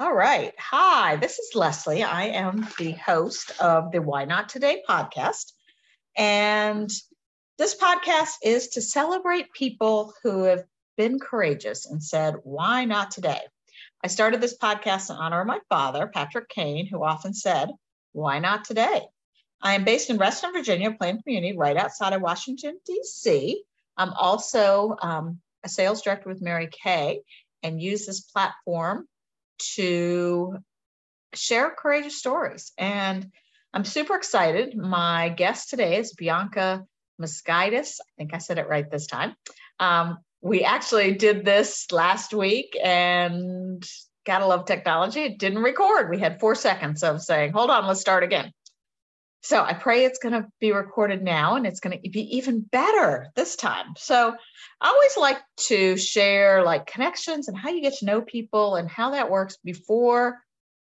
All right. Hi, this is Leslie. I am the host of the Why Not Today podcast. And this podcast is to celebrate people who have been courageous and said, Why not today? I started this podcast in honor of my father, Patrick Kane, who often said, Why not today? I am based in Reston, Virginia, Planned Community, right outside of Washington, D.C. I'm also um, a sales director with Mary Kay and use this platform to share courageous stories. And I'm super excited. My guest today is Bianca Moskaitis. I think I said it right this time. Um, we actually did this last week and gotta love technology. It didn't record. We had four seconds of saying, hold on, let's start again. So I pray it's going to be recorded now and it's going to be even better this time. So I always like to share like connections and how you get to know people and how that works before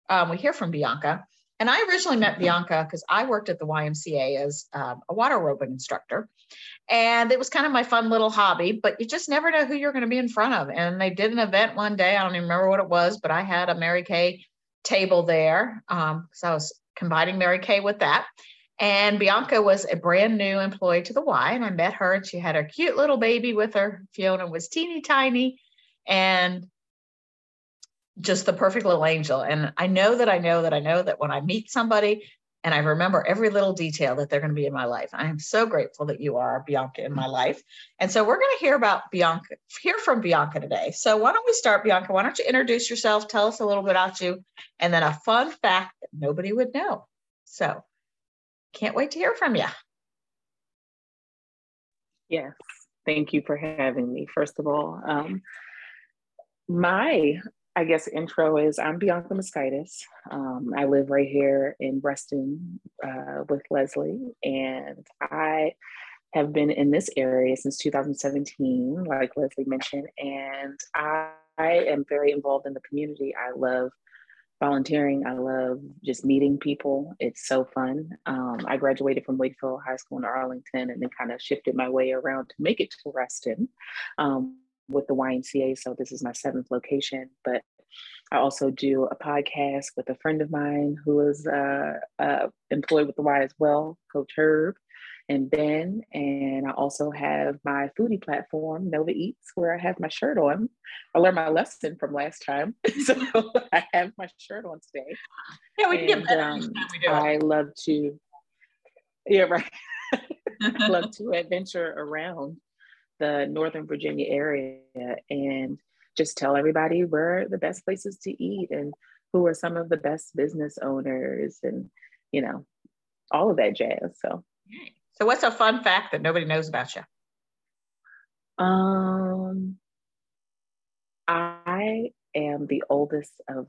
um, we hear from Bianca. And I originally met Bianca because I worked at the YMCA as um, a water aerobic instructor. And it was kind of my fun little hobby, but you just never know who you're going to be in front of. And they did an event one day. I don't even remember what it was, but I had a Mary Kay table there because um, I was combining Mary Kay with that. And Bianca was a brand new employee to the Y, and I met her, and she had her cute little baby with her. Fiona was teeny tiny and just the perfect little angel. And I know that I know that I know that when I meet somebody and I remember every little detail that they're going to be in my life. I am so grateful that you are Bianca in my life. And so we're going to hear about Bianca, hear from Bianca today. So why don't we start, Bianca? Why don't you introduce yourself, tell us a little bit about you, and then a fun fact that nobody would know. So can't wait to hear from you. Yes, thank you for having me. First of all, um, my I guess intro is I'm Bianca Moskaitis. Um, I live right here in Reston uh, with Leslie, and I have been in this area since 2017, like Leslie mentioned, and I, I am very involved in the community. I love volunteering. I love just meeting people. It's so fun. Um, I graduated from Wakefield High School in Arlington and then kind of shifted my way around to make it to Reston um, with the YMCA. So this is my seventh location. But I also do a podcast with a friend of mine who is uh, uh, employed with the Y as well, Coach Herb and Ben. And I also have my foodie platform, NOVA Eatz, where I have my shirt on. I learned my lesson from last time. so I have my shirt on today. Yeah, we and, get better um, I love to, yeah, right. I love to adventure around the Northern Virginia area and just tell everybody where the best places to eat and who are some of the best business owners and, you know, all of that jazz. So, so, what's a fun fact that nobody knows about you? Um, I am the oldest of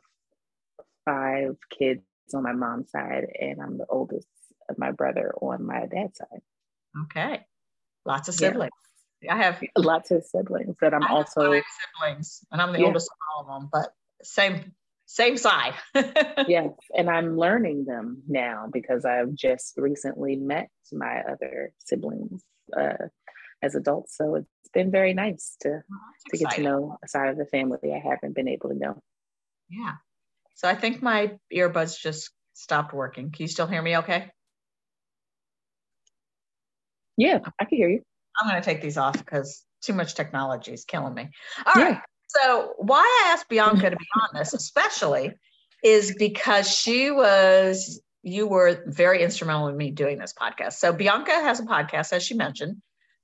five kids on my mom's side, and I'm the oldest of my brother on my dad's side. Okay, lots of siblings. Yeah. I have lots of siblings that I'm I also siblings, and I'm the yeah. oldest of all of them. But same same side. yes, and I'm learning them now because I've just recently met my other siblings uh, as adults. So it's been very nice to oh, to get to know a side of the family I haven't been able to know. Yeah. So I think my earbuds just stopped working. Can you still hear me okay? Yeah, I can hear you. I'm going to take these off because too much technology is killing me. All yeah. right. So, why I asked Bianca to be on this, especially, is because she was, you were very instrumental in me doing this podcast. So, Bianca has a podcast, as she mentioned,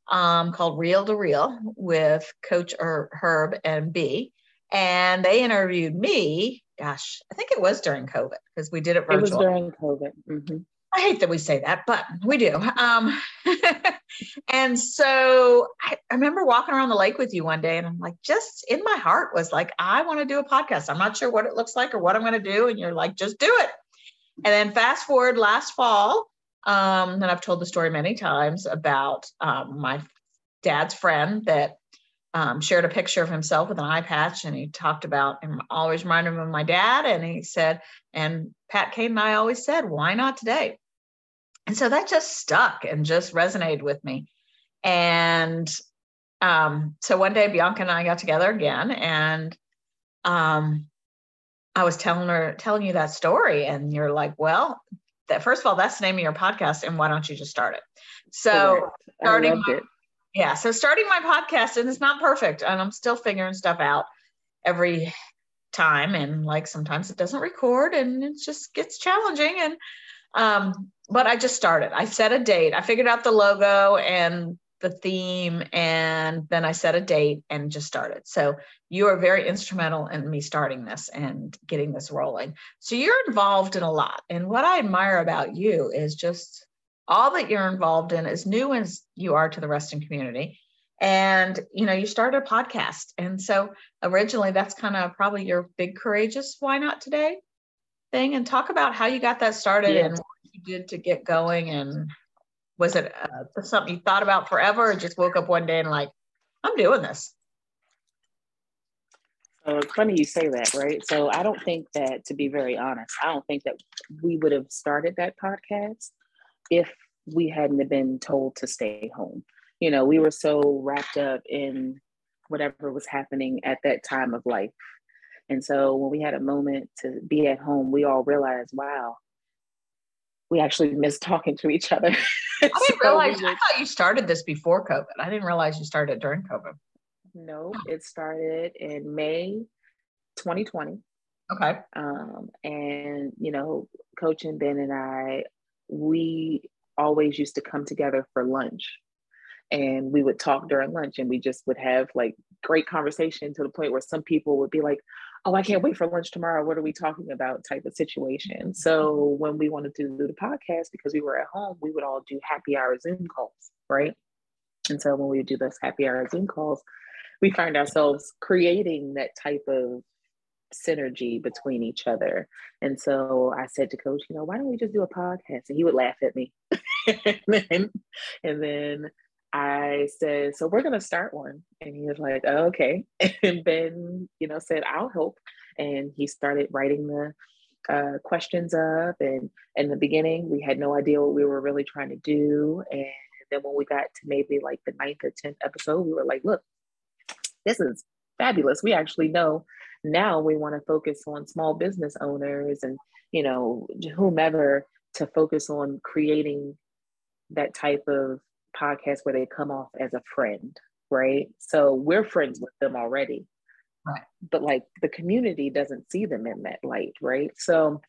um, called Reel II Reel with Coach Herb and B. And they interviewed me, gosh, I think it was during COVID because we did it virtual. It was during COVID. Mm-hmm. I hate that we say that, but we do. Um, and so I, I, remember walking around the lake with you one day, and I'm like, just in my heart was like, I want to do a podcast. I'm not sure what it looks like or what I'm going to do. And you're like, just do it. And then fast forward last fall, um, and I've told the story many times about um, my dad's friend that um, shared a picture of himself with an eye patch and he talked about and always reminded him of my dad and he said and pat kane and i always said why not today and so that just stuck and just resonated with me. And um, so one day bianca and i got together again and um, I was telling her, telling you that story, and you're like, well, that first of all, that's the name of your podcast, and why don't you just start it? So starting my, yeah, so starting my podcast, and it's not perfect, and I'm still figuring stuff out every time, and like sometimes it doesn't record, and it just gets challenging, and um, but I just started. I set a date. I figured out the logo and the theme and then I set a date and just started. So you are very instrumental in me starting this and getting this rolling. So you're involved in a lot. And what I admire about you is just all that you're involved in as new as you are to the Reston community. And you know, you started a podcast. And so originally that's kind of probably your big courageous why not today thing and talk about how you got that started yeah. and what you did to get going and was it uh, something you thought about forever or just woke up one day and like i'm doing this. So it's funny you say that right? So i don't think that to be very honest i don't think that we would have started that podcast if we hadn't been told to stay home. You know we were so wrapped up in whatever was happening at that time of life and so when we had a moment to be at home we all realized wow we actually miss talking to each other. I didn't so realize. I thought you started this before COVID. I didn't realize you started during COVID. No, it started in May 2020. Okay. Um, and you know, Coach and Ben and I, we always used to come together for lunch and we would talk during lunch and we just would have like great conversation to the point where some people would be like oh i can't wait for lunch tomorrow. What are we talking about type of situation. So mm-hmm. when we wanted to do the podcast because we were at home we would all do happy hour zoom calls right? And so when we do those happy hour zoom calls we find ourselves creating that type of synergy between each other. And so i said to coach you know why don't we just do a podcast? And he would laugh at me. And then and then I said, so we're going to start one. And he was like, oh, okay. And Ben, you know, said, I'll help. And he started writing the uh, questions up. And in the beginning, we had no idea what we were really trying to do. And then when we got to maybe like the ninth or 10th episode, we were like, look, this is fabulous. We actually know now we want to focus on small business owners and, you know, whomever to focus on creating that type of podcast where they come off as a friend, right? So we're friends with them already. Right. But like the community doesn't see them in that light, right? So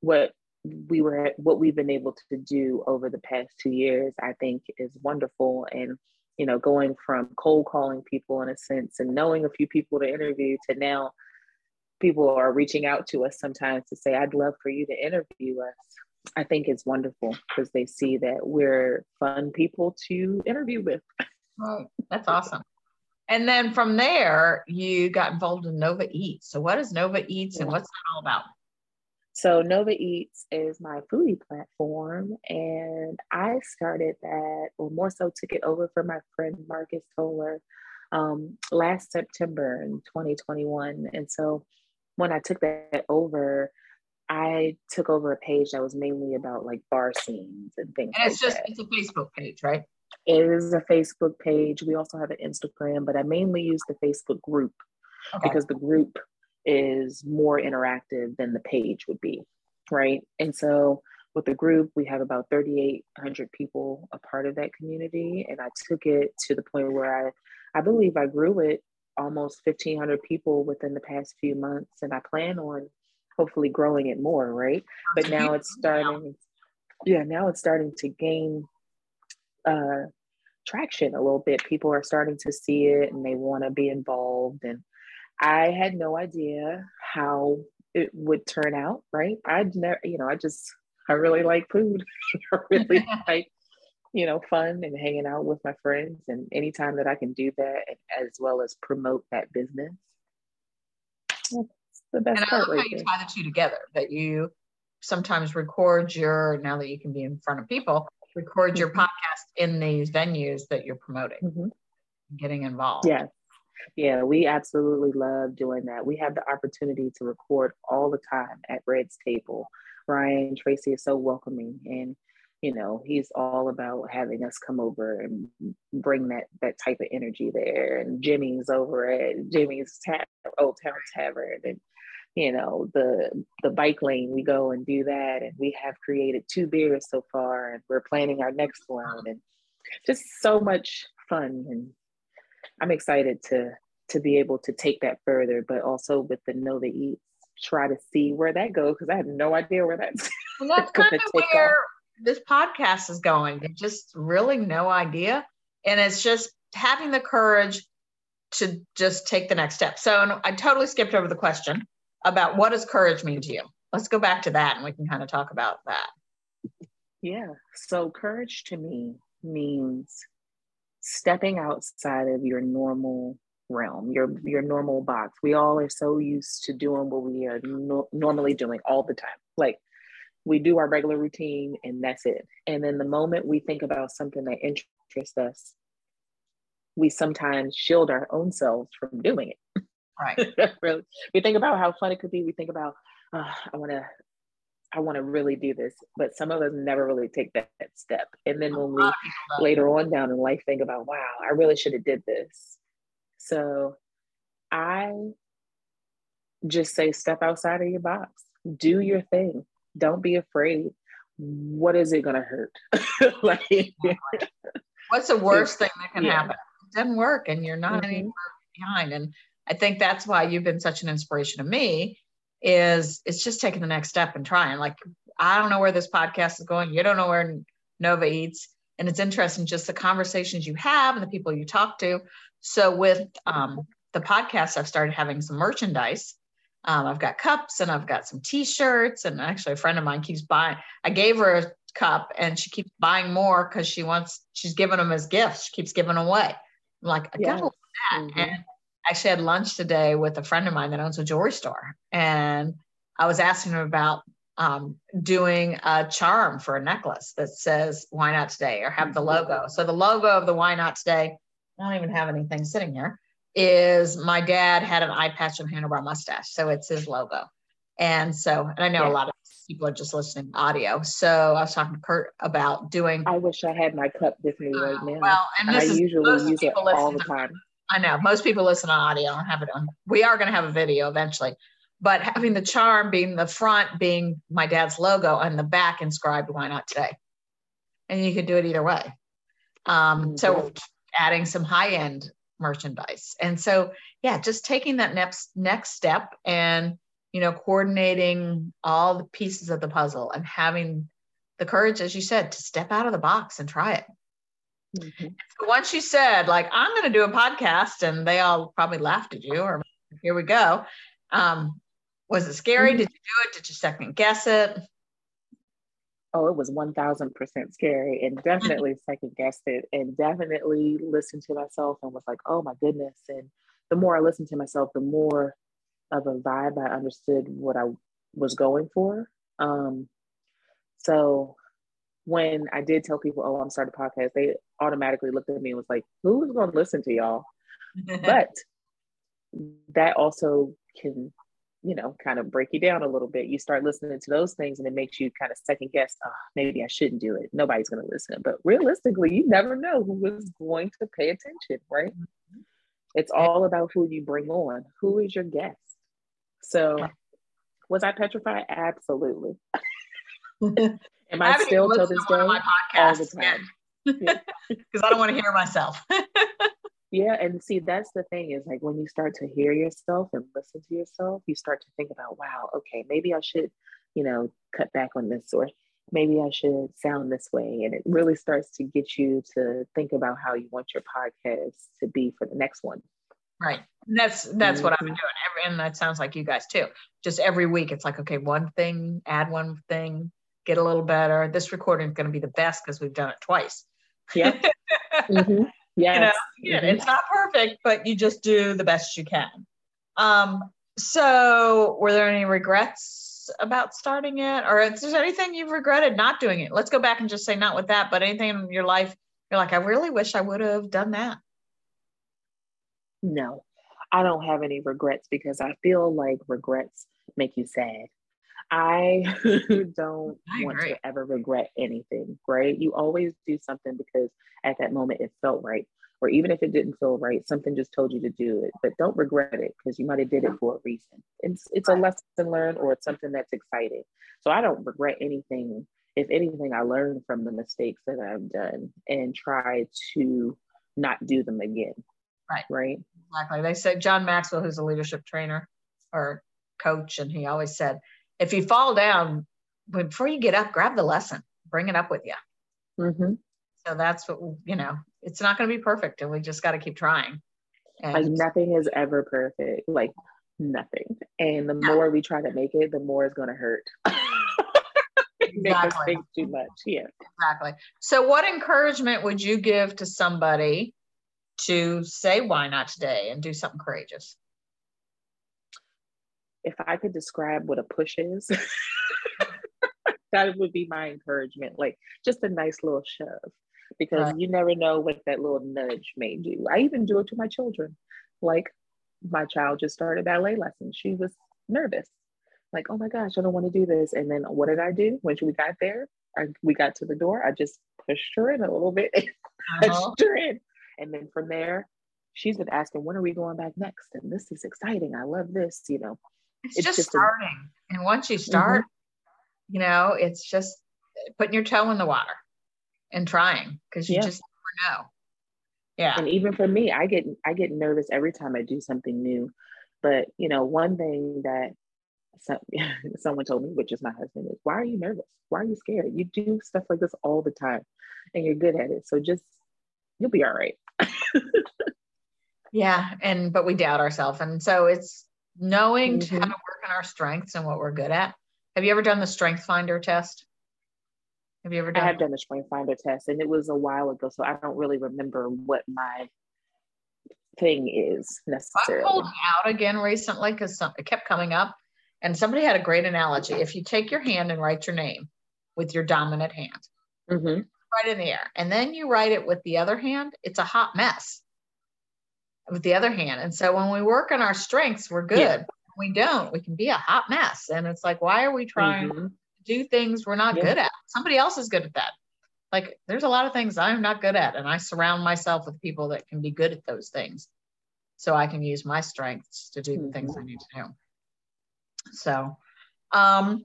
what we were what we've been able to do over the past two years, I think is wonderful. And you know, going from cold calling people in a sense and knowing a few people to interview to now people are reaching out to us sometimes to say, I'd love for you to interview us. I think it's wonderful because they see that we're fun people to interview with. Right. That's awesome. And then from there, you got involved in NOVA Eatz. So, what is NOVA Eatz and what's that all about? So, NOVA Eatz is my foodie platform, and I started that, or more so, took it over from my friend Marcus Toller um, last September in 2021. And so, when I took that over, I took over a page that was mainly about like bar scenes and things. And it's like just that. it's a Facebook page, right? It is a Facebook page. We also have an Instagram, but I mainly use the Facebook group okay. because the group is more interactive than the page would be, right? And so with the group, we have about 3,800 people a part of that community, and I took it to the point where I, I believe I grew it almost 1,500 people within the past few months, and I plan on hopefully growing it more, right? But now it's starting, yeah, now it's starting to gain uh, traction a little bit. People are starting to see it and they want to be involved. And I had no idea how it would turn out, right? I'd never, you know, I just, I really like food. I really like, you know, fun and hanging out with my friends. And anytime that I can do that, as well as promote that business, the best and part. I love right how you tie the two together. That you sometimes record your now that you can be in front of people, record your mm-hmm. podcast in these venues that you're promoting, mm-hmm. getting involved. Yeah. Yeah, we absolutely love doing that. We have the opportunity to record all the time at Red's table. Ryan Tracy is so welcoming and you know he's all about having us come over and bring that that type of energy there and jimmy's over at jimmy's Ta- old town tavern and you know, the the bike lane, we go and do that. And we have created two beers so far and we're planning our next one and just so much fun. And I'm excited to to be able to take that further, but also with the know the eat try to see where that goes because I have no idea where that's. And that's kind of where off. this podcast is going. Just really no idea, and it's just having the courage to just take the next step. So I totally skipped over the question about what does courage mean to you. Let's go back to that, and we can kind of talk about that. Yeah. So courage to me means stepping outside of your normal realm, your your normal box. We all are so used to doing what we are no- normally doing all the time. Like we do our regular routine and that's it. And then the moment we think about something that interests us, we sometimes shield our own selves from doing it. Right. really. We think about how fun it could be. We think about, oh, I want to I want to really do this. But some of us never really take that, that step. And then when we later on down in life think about, wow, I really should have did this. So I just say step outside of your box. Do your thing. Don't be afraid. What is it gonna hurt? like what's the worst thing that can yeah. happen? It doesn't work and you're not mm-hmm. anywhere behind. And I think that's why you've been such an inspiration to me is it's just taking the next step and trying. Like I don't know where this podcast is going. You don't know where NOVA Eatz. And it's interesting just the conversations you have and the people you talk to. So with um, the podcast, I've started having some merchandise. Um, I've got cups and I've got some T-shirts, and actually a friend of mine keeps buying. I gave her a cup, and she keeps buying more because she wants. She's giving them as gifts. She keeps giving them away. I'm like, I yes. got that. Mm-hmm. And actually had lunch today with a friend of mine that owns a jewelry store, and I was asking him about um, doing a charm for a necklace that says "Why Not Today" or have the logo. So the logo of the "Why Not Today" I don't even have anything sitting here, is my dad had an eye patch and handlebar mustache. So it's his logo. And so, and I know yeah. a lot of people are just listening audio. So I was talking to Kurt about doing. I wish I had my cup with me right uh, now. Well, and I is, usually use it all the time. I know most people listen on audio and have it on. We are going to have a video eventually, but having the charm being the front being my dad's logo and the back inscribed "Why not today," and you can do it either way. Um, mm-hmm. So adding some high end merchandise. And so, yeah, just taking that next next step and you know coordinating all the pieces of the puzzle and having the courage, as you said, to step out of the box and try it. Mm-hmm. So once you said, like, I'm going to do a podcast, and they all probably laughed at you, or here we go. Um, was it scary? Mm-hmm. Did you do it? Did you second guess it? oh, it was 1000% scary and definitely second guessed it and definitely listened to myself and was like, oh my goodness. And the more I listened to myself, the more of a vibe I understood what I was going for. Um, so when I did tell people, oh, I'm starting a podcast, they automatically looked at me and was like, who's going to listen to y'all? but that also can you know, kind of break you down a little bit. You start listening to those things and it makes you kind of second guess, oh, maybe I shouldn't do it. Nobody's going to listen. But realistically, you never know who is going to pay attention, right? Mm-hmm. It's all about who you bring on. Who is your guest? So, was I petrified? Absolutely. Am I, I still till this day? All the time. Because. I don't want to hear myself. Yeah, and see, that's the thing is like when you start to hear yourself and listen to yourself, you start to think about, wow, okay, maybe I should, you know, cut back on this, or maybe I should sound this way. And it really starts to get you to think about how you want your podcast to be for the next one. Right. And that's that's mm-hmm. what I've been doing. Every, and that sounds like you guys too. Just every week, it's like, okay, one thing, add one thing, get a little better. This recording is going to be the best because we've done it twice. Yeah. mm-hmm. Yes. You know, mm-hmm. it's not perfect, but you just do the best you can. Um, so were there any regrets about starting it or is there anything you've regretted not doing it? Let's go back and just say not with that, but anything in your life you're like, I really wish I would have done that. No, I don't have any regrets because I feel like regrets make you sad. I don't I want to ever regret anything, right? You always do something because at that moment it felt right. or even if it didn't feel right, something just told you to do it, but don't regret it because you might have did it for a reason. It's it's a lesson learned or it's something that's exciting. So I don't regret anything. If anything, I learned from the mistakes that I've done and try to not do them again. Right. Right. Exactly. They said John Maxwell, who's a leadership trainer or coach, and he always said, if you fall down, before you get up, grab the lesson, bring it up with you. Mm-hmm. So that's what, you know, it's not going to be perfect and we just got to keep trying. And like nothing is ever perfect, like nothing. And the yeah. more we try to make it, the more it's going to hurt. exactly. think too much. Yeah. Exactly. So, what encouragement would you give to somebody to say why not today and do something courageous? If I could describe what a push is, that would be my encouragement. Like just a nice little shove because right. you never know what that little nudge may do. I even do it to my children. Like my child just started ballet lessons. She was nervous. Like, oh my gosh, I don't want to do this. And then what did I do when we got there? I, we got to the door. I just pushed her in a little bit uh-huh. pushed her in. And then from there, she's been asking, when are we going back next? And this is exciting. I love this, you know. It's, it's just, just, starting. A, and once you start, mm-hmm. you know, it's just putting your toe in the water and trying because you yeah. just never know. Yeah. And even for me, I get I get nervous every time I do something new. But you know, one thing that some, someone told me, which is my husband, is why are you nervous? Why are you scared? You do stuff like this all the time and you're good at it. So just you'll be all right. yeah. And but we doubt ourselves. And so it's knowing mm-hmm. how to work on our strengths and what we're good at. Have you ever done the strength finder test? Have you ever done? I have done a strength finder test, and it was a while ago, so I don't really remember what my thing is necessarily. I pulled out again recently because it kept coming up, and somebody had a great analogy. If you take your hand and write your name with your dominant hand, mm-hmm. right in the air, and then you write it with the other hand, it's a hot mess with the other hand. And so when we work on our strengths, we're good. Yeah. we don't, we can be a hot mess. And it's like, why are we trying mm-hmm do things we're not yeah. good at. Somebody else is good at that. Like there's a lot of things I'm not good at, and I surround myself with people that can be good at those things, so I can use my strengths to do mm-hmm. the things I need to do. So, um,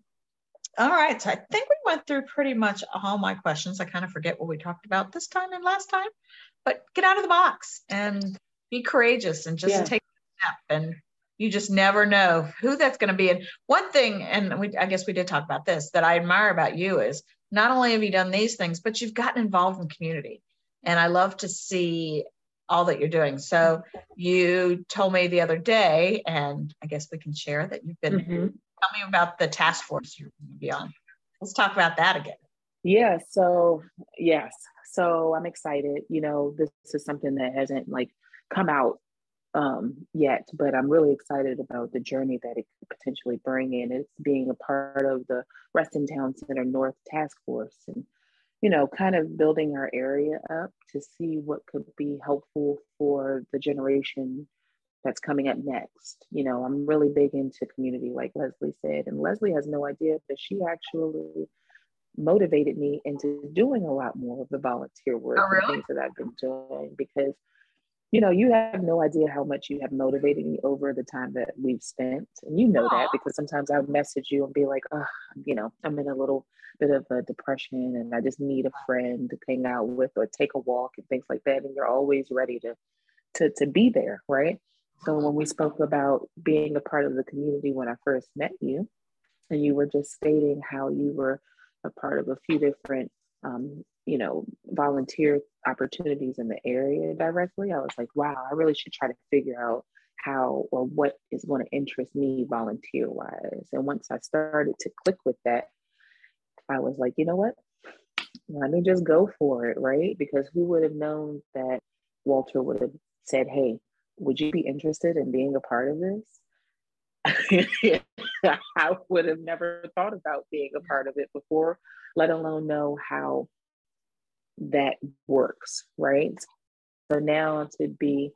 all right. So I think we went through pretty much all my questions. I kind of forget what we talked about this time and last time, but get out of the box and be courageous and just yeah. take a step and you just never know who that's going to be. And one thing, and we, I guess we did talk about this, that I admire about you is not only have you done these things, but you've gotten involved in community. And I love to see all that you're doing. So you told me the other day, and I guess we can share that you've been. Mm-hmm. Tell me about the task force you're going to be on. Let's talk about that again. Yeah. So yes. So I'm excited. You know, this is something that hasn't like come out um, yet, but I'm really excited about the journey that it could potentially bring in. It's being a part of the Reston Town Center North Task Force and, you know, kind of building our area up to see what could be helpful for the generation that's coming up next. You know, I'm really big into community, like Leslie said, and Leslie has no idea, but she actually motivated me into doing a lot more of the volunteer work oh, really? and things that I've been doing because you know, you have no idea how much you have motivated me over the time that we've spent. And you know Aww. that because sometimes I'll message you and be like, oh, you know, I'm in a little bit of a depression and I just need a friend to hang out with or take a walk and things like that. And you're always ready to to to be there, right? So when we spoke about being a part of the community when I first met you, and you were just stating how you were a part of a few different um, you know, volunteer opportunities in the area directly, I was like, wow, I really should try to figure out how or what is going to interest me volunteer wise. And once I started to click with that, I was like, you know what? Let me just go for it, right? Because who would have known that Walter would have said, hey, would you be interested in being a part of this? I would have never thought about being a part of it before, let alone know how that works, right? So now to be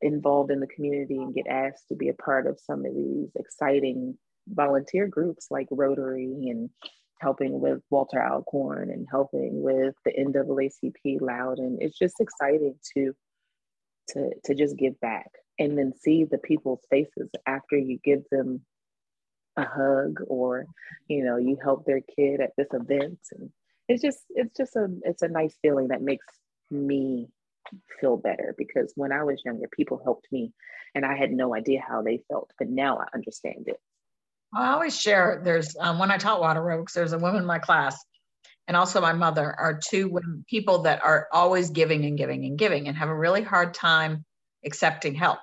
involved in the community and get asked to be a part of some of these exciting volunteer groups like Rotary and helping with Walter Alcorn and helping with the NAACP Loudoun. It's just exciting to to to just give back and then see the people's faces after you give them a hug or you know you help their kid at this event and it's just it's just a it's a nice feeling that makes me feel better because when I was younger, people helped me and I had no idea how they felt, but now I understand it. I always share there's um, when I taught Water Oaks, there's a woman in my class and also my mother are two women, people that are always giving and giving and giving and have a really hard time accepting help.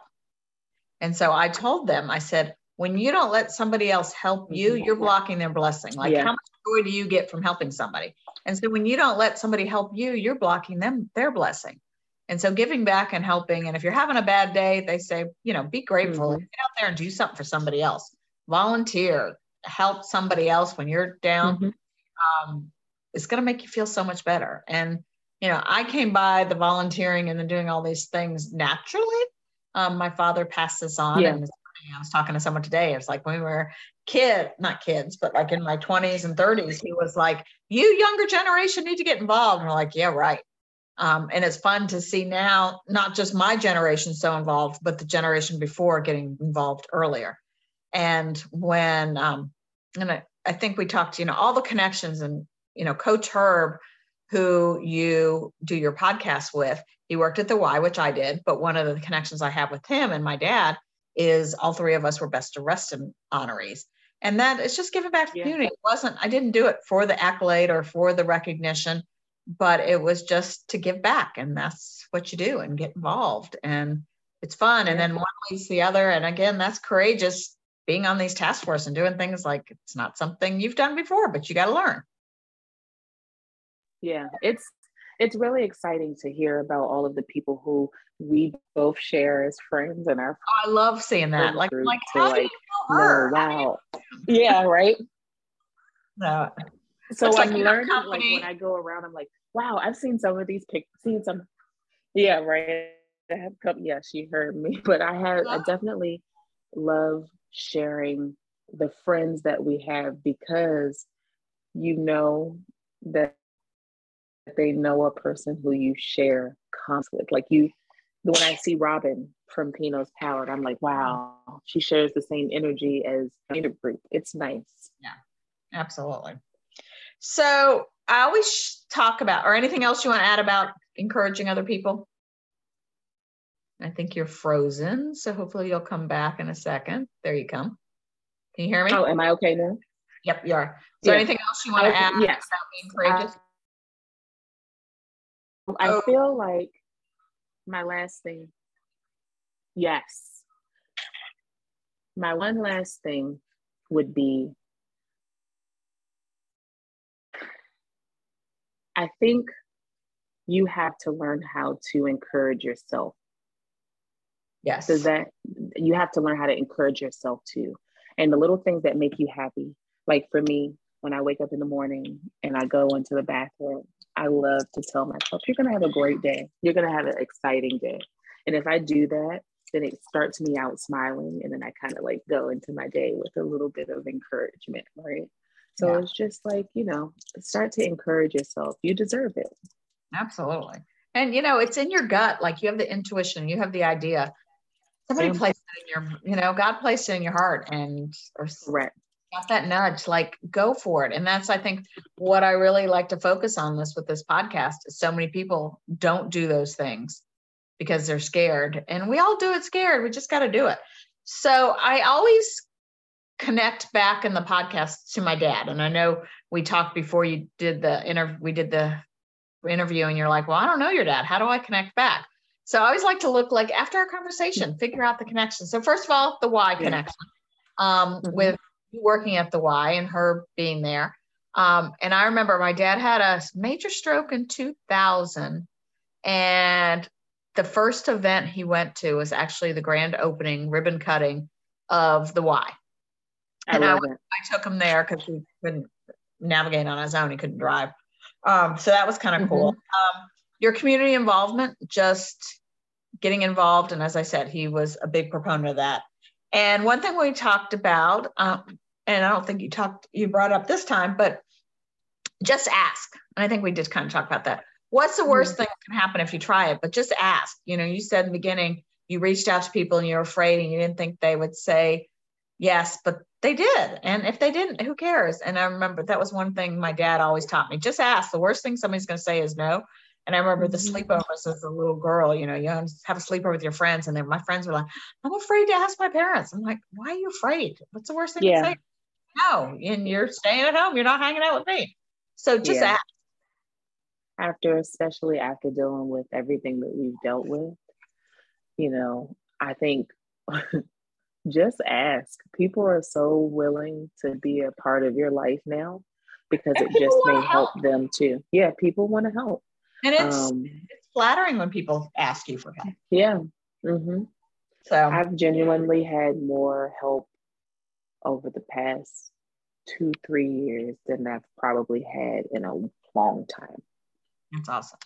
And so I told them, I said, when you don't let somebody else help you, mm-hmm. you're blocking their blessing. Like, yeah. how much joy do you get from helping somebody? And so when you don't let somebody help you, you're blocking them their blessing. And so giving back and helping. And if you're having a bad day, they say, you know, be grateful, mm-hmm. get out there and do something for somebody else. Volunteer, help somebody else when you're down. Mm-hmm. Um, it's going to make you feel so much better. And, you know, I came by the volunteering and then doing all these things naturally. Um, my father passed this on. Yeah. And I was talking to someone today. It's like when we were kid, not kids, but like in my 20s and 30s, he was like, You younger generation need to get involved. And we're like, Yeah, right. Um, and it's fun to see now, not just my generation so involved, but the generation before getting involved earlier. And when, um, and I, I think we talked, you know, all the connections and, you know, Coach Herb, who you do your podcast with, he worked at the Y, which I did, but one of the connections I have with him and my dad is all three of us were best of Reston honorees. And that it's just giving back to the yeah. community. It wasn't, I didn't do it for the accolade or for the recognition but it was just to give back and that's what you do and get involved and it's fun and then one leads the other and again that's courageous being on these task force and doing things like it's not something you've done before but you got to learn yeah it's it's really exciting to hear about all of the people who we both share as friends and our oh, I love seeing that. like like how like, do you know her? wow yeah right? No. So I'm like learning like when I go around I'm like wow, I've seen some of these pictures, seen some, yeah, right. I have come, yeah, she heard me, but I have, I definitely love sharing the friends that we have because you know that they know a person who you share conflict. Like you, when I see Robin from Pinot's Palette, I'm like, wow, she shares the same energy as the group. It's nice. Yeah, absolutely. So I always talk about, or anything else you want to add about encouraging other people? I think you're frozen, so hopefully you'll come back in a second. There you come. Can you hear me? Oh, am I okay now? Yep, you are. Is there anything else you want to add yes. about being courageous? Uh, I oh. feel like my last thing, yes. My one last thing would be I think you have to learn how to encourage yourself. Yes. So that you have to learn how to encourage yourself too. And the little things that make you happy. Like for me, when I wake up in the morning and I go into the bathroom, I love to tell myself, you're going to have a great day. You're going to have an exciting day. And if I do that, then it starts me out smiling. And then I kind of like go into my day with a little bit of encouragement, right? So yeah. it's just like, you know, start to encourage yourself. You deserve it. Absolutely. And you know, it's in your gut. Like you have the intuition, you have the idea. Somebody placed it in your, you know, God placed it in your heart and or right. Got that nudge, like go for it. And that's I think what I really like to focus on this with this podcast is so many people don't do those things because they're scared. And we all do it scared. We just got to do it. So I always connect back in the podcast to my dad. And I know we talked before you did the interview, we did the interview, and you're like, well, I don't know your dad. How do I connect back? So I always like to look like after our conversation, figure out the connection. So first of all, the Y yeah. connection um, mm-hmm. with working at the Y and her being there. Um, and I remember my dad had a major stroke in 2000. And the first event he went to was actually the grand opening ribbon cutting of the Y. and I, I, took him there because he couldn't navigate on his own. He couldn't drive. Um, so that was kind of mm-hmm. cool. Um, your community involvement, just getting involved. And as I said, he was a big proponent of that. And one thing we talked about, um, and I don't think you talked, you brought up this time, but just ask. And I think we did kind of talk about that. what's the worst mm-hmm. thing that can happen if you try it? But just ask. You know, you said in the beginning you reached out to people and you're afraid and you didn't think they would say yes, but they did. And if they didn't, who cares? And I remember that was one thing my dad always taught me. Just ask. The worst thing somebody's going to say is no. And I remember the mm-hmm. sleepovers as a little girl, you know, you have a sleepover with your friends. And then my friends were like, I'm afraid to ask my parents. I'm like, why are you afraid? What's the worst thing yeah. to say? No, and you're staying at home. You're not hanging out with me. So just yeah. ask. After, especially after dealing with everything that we've dealt with, you know, I think just ask. People are so willing to be a part of your life now because and it just may help. help them too. Yeah, people want to help. And it's um, it's flattering when people ask you for help. Yeah. Mm-hmm. So I've genuinely had more help over the past two, three years than I've probably had in a long time. That's awesome.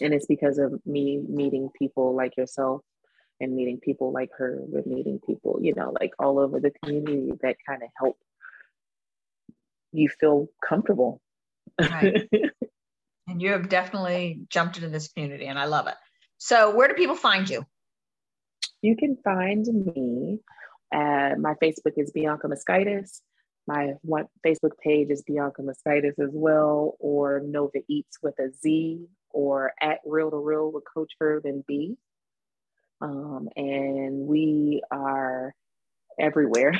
And it's because of me meeting people like yourself and meeting people like her, with meeting people, you know, like all over the community that kind of help you feel comfortable. Right. and you have definitely jumped into this community and I love it. So where do people find you? You can find me. Uh, my Facebook is Bianca Moskaitis. My one Facebook page is Bianca Moskaitis as well, or NOVA Eatz with a Z, or at Reel II Reel with Coach Herb and B. Um, and we are everywhere.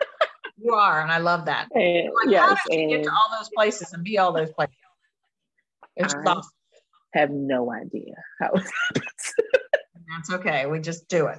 you are, and I love that. And, like, yes, how did you get to all those places and be all those places? It's I awesome. have no idea how it happens. That's okay. We just do it.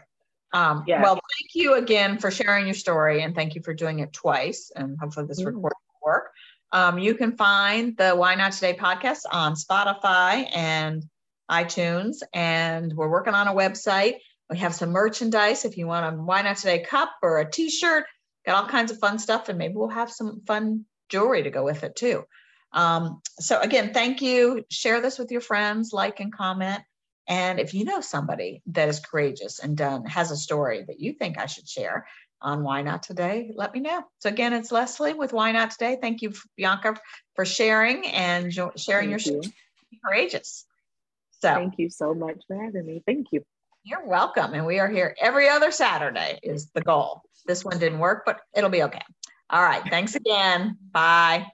Um, yeah. Well, thank you again for sharing your story and thank you for doing it twice. And hopefully this mm-hmm. recording will work. Um, you can find the Why Not Today podcast on Spotify and iTunes. And we're working on a website. We have some merchandise if you want a Why Not Today cup or a t shirt, got all kinds of fun stuff. And maybe we'll have some fun jewelry to go with it too. Um, so, again, thank you. Share this with your friends, like and comment. And if you know somebody that is courageous and done has a story that you think I should share on Why Not Today, let me know. So again, it's Leslie with Why Not Today. Thank you, Bianca, for sharing and sharing Thank your you. courageous. So thank you so much for having me. Thank you. You're welcome. And we are here every other Saturday is the goal. This one didn't work, but it'll be okay. All right. Thanks again. Bye.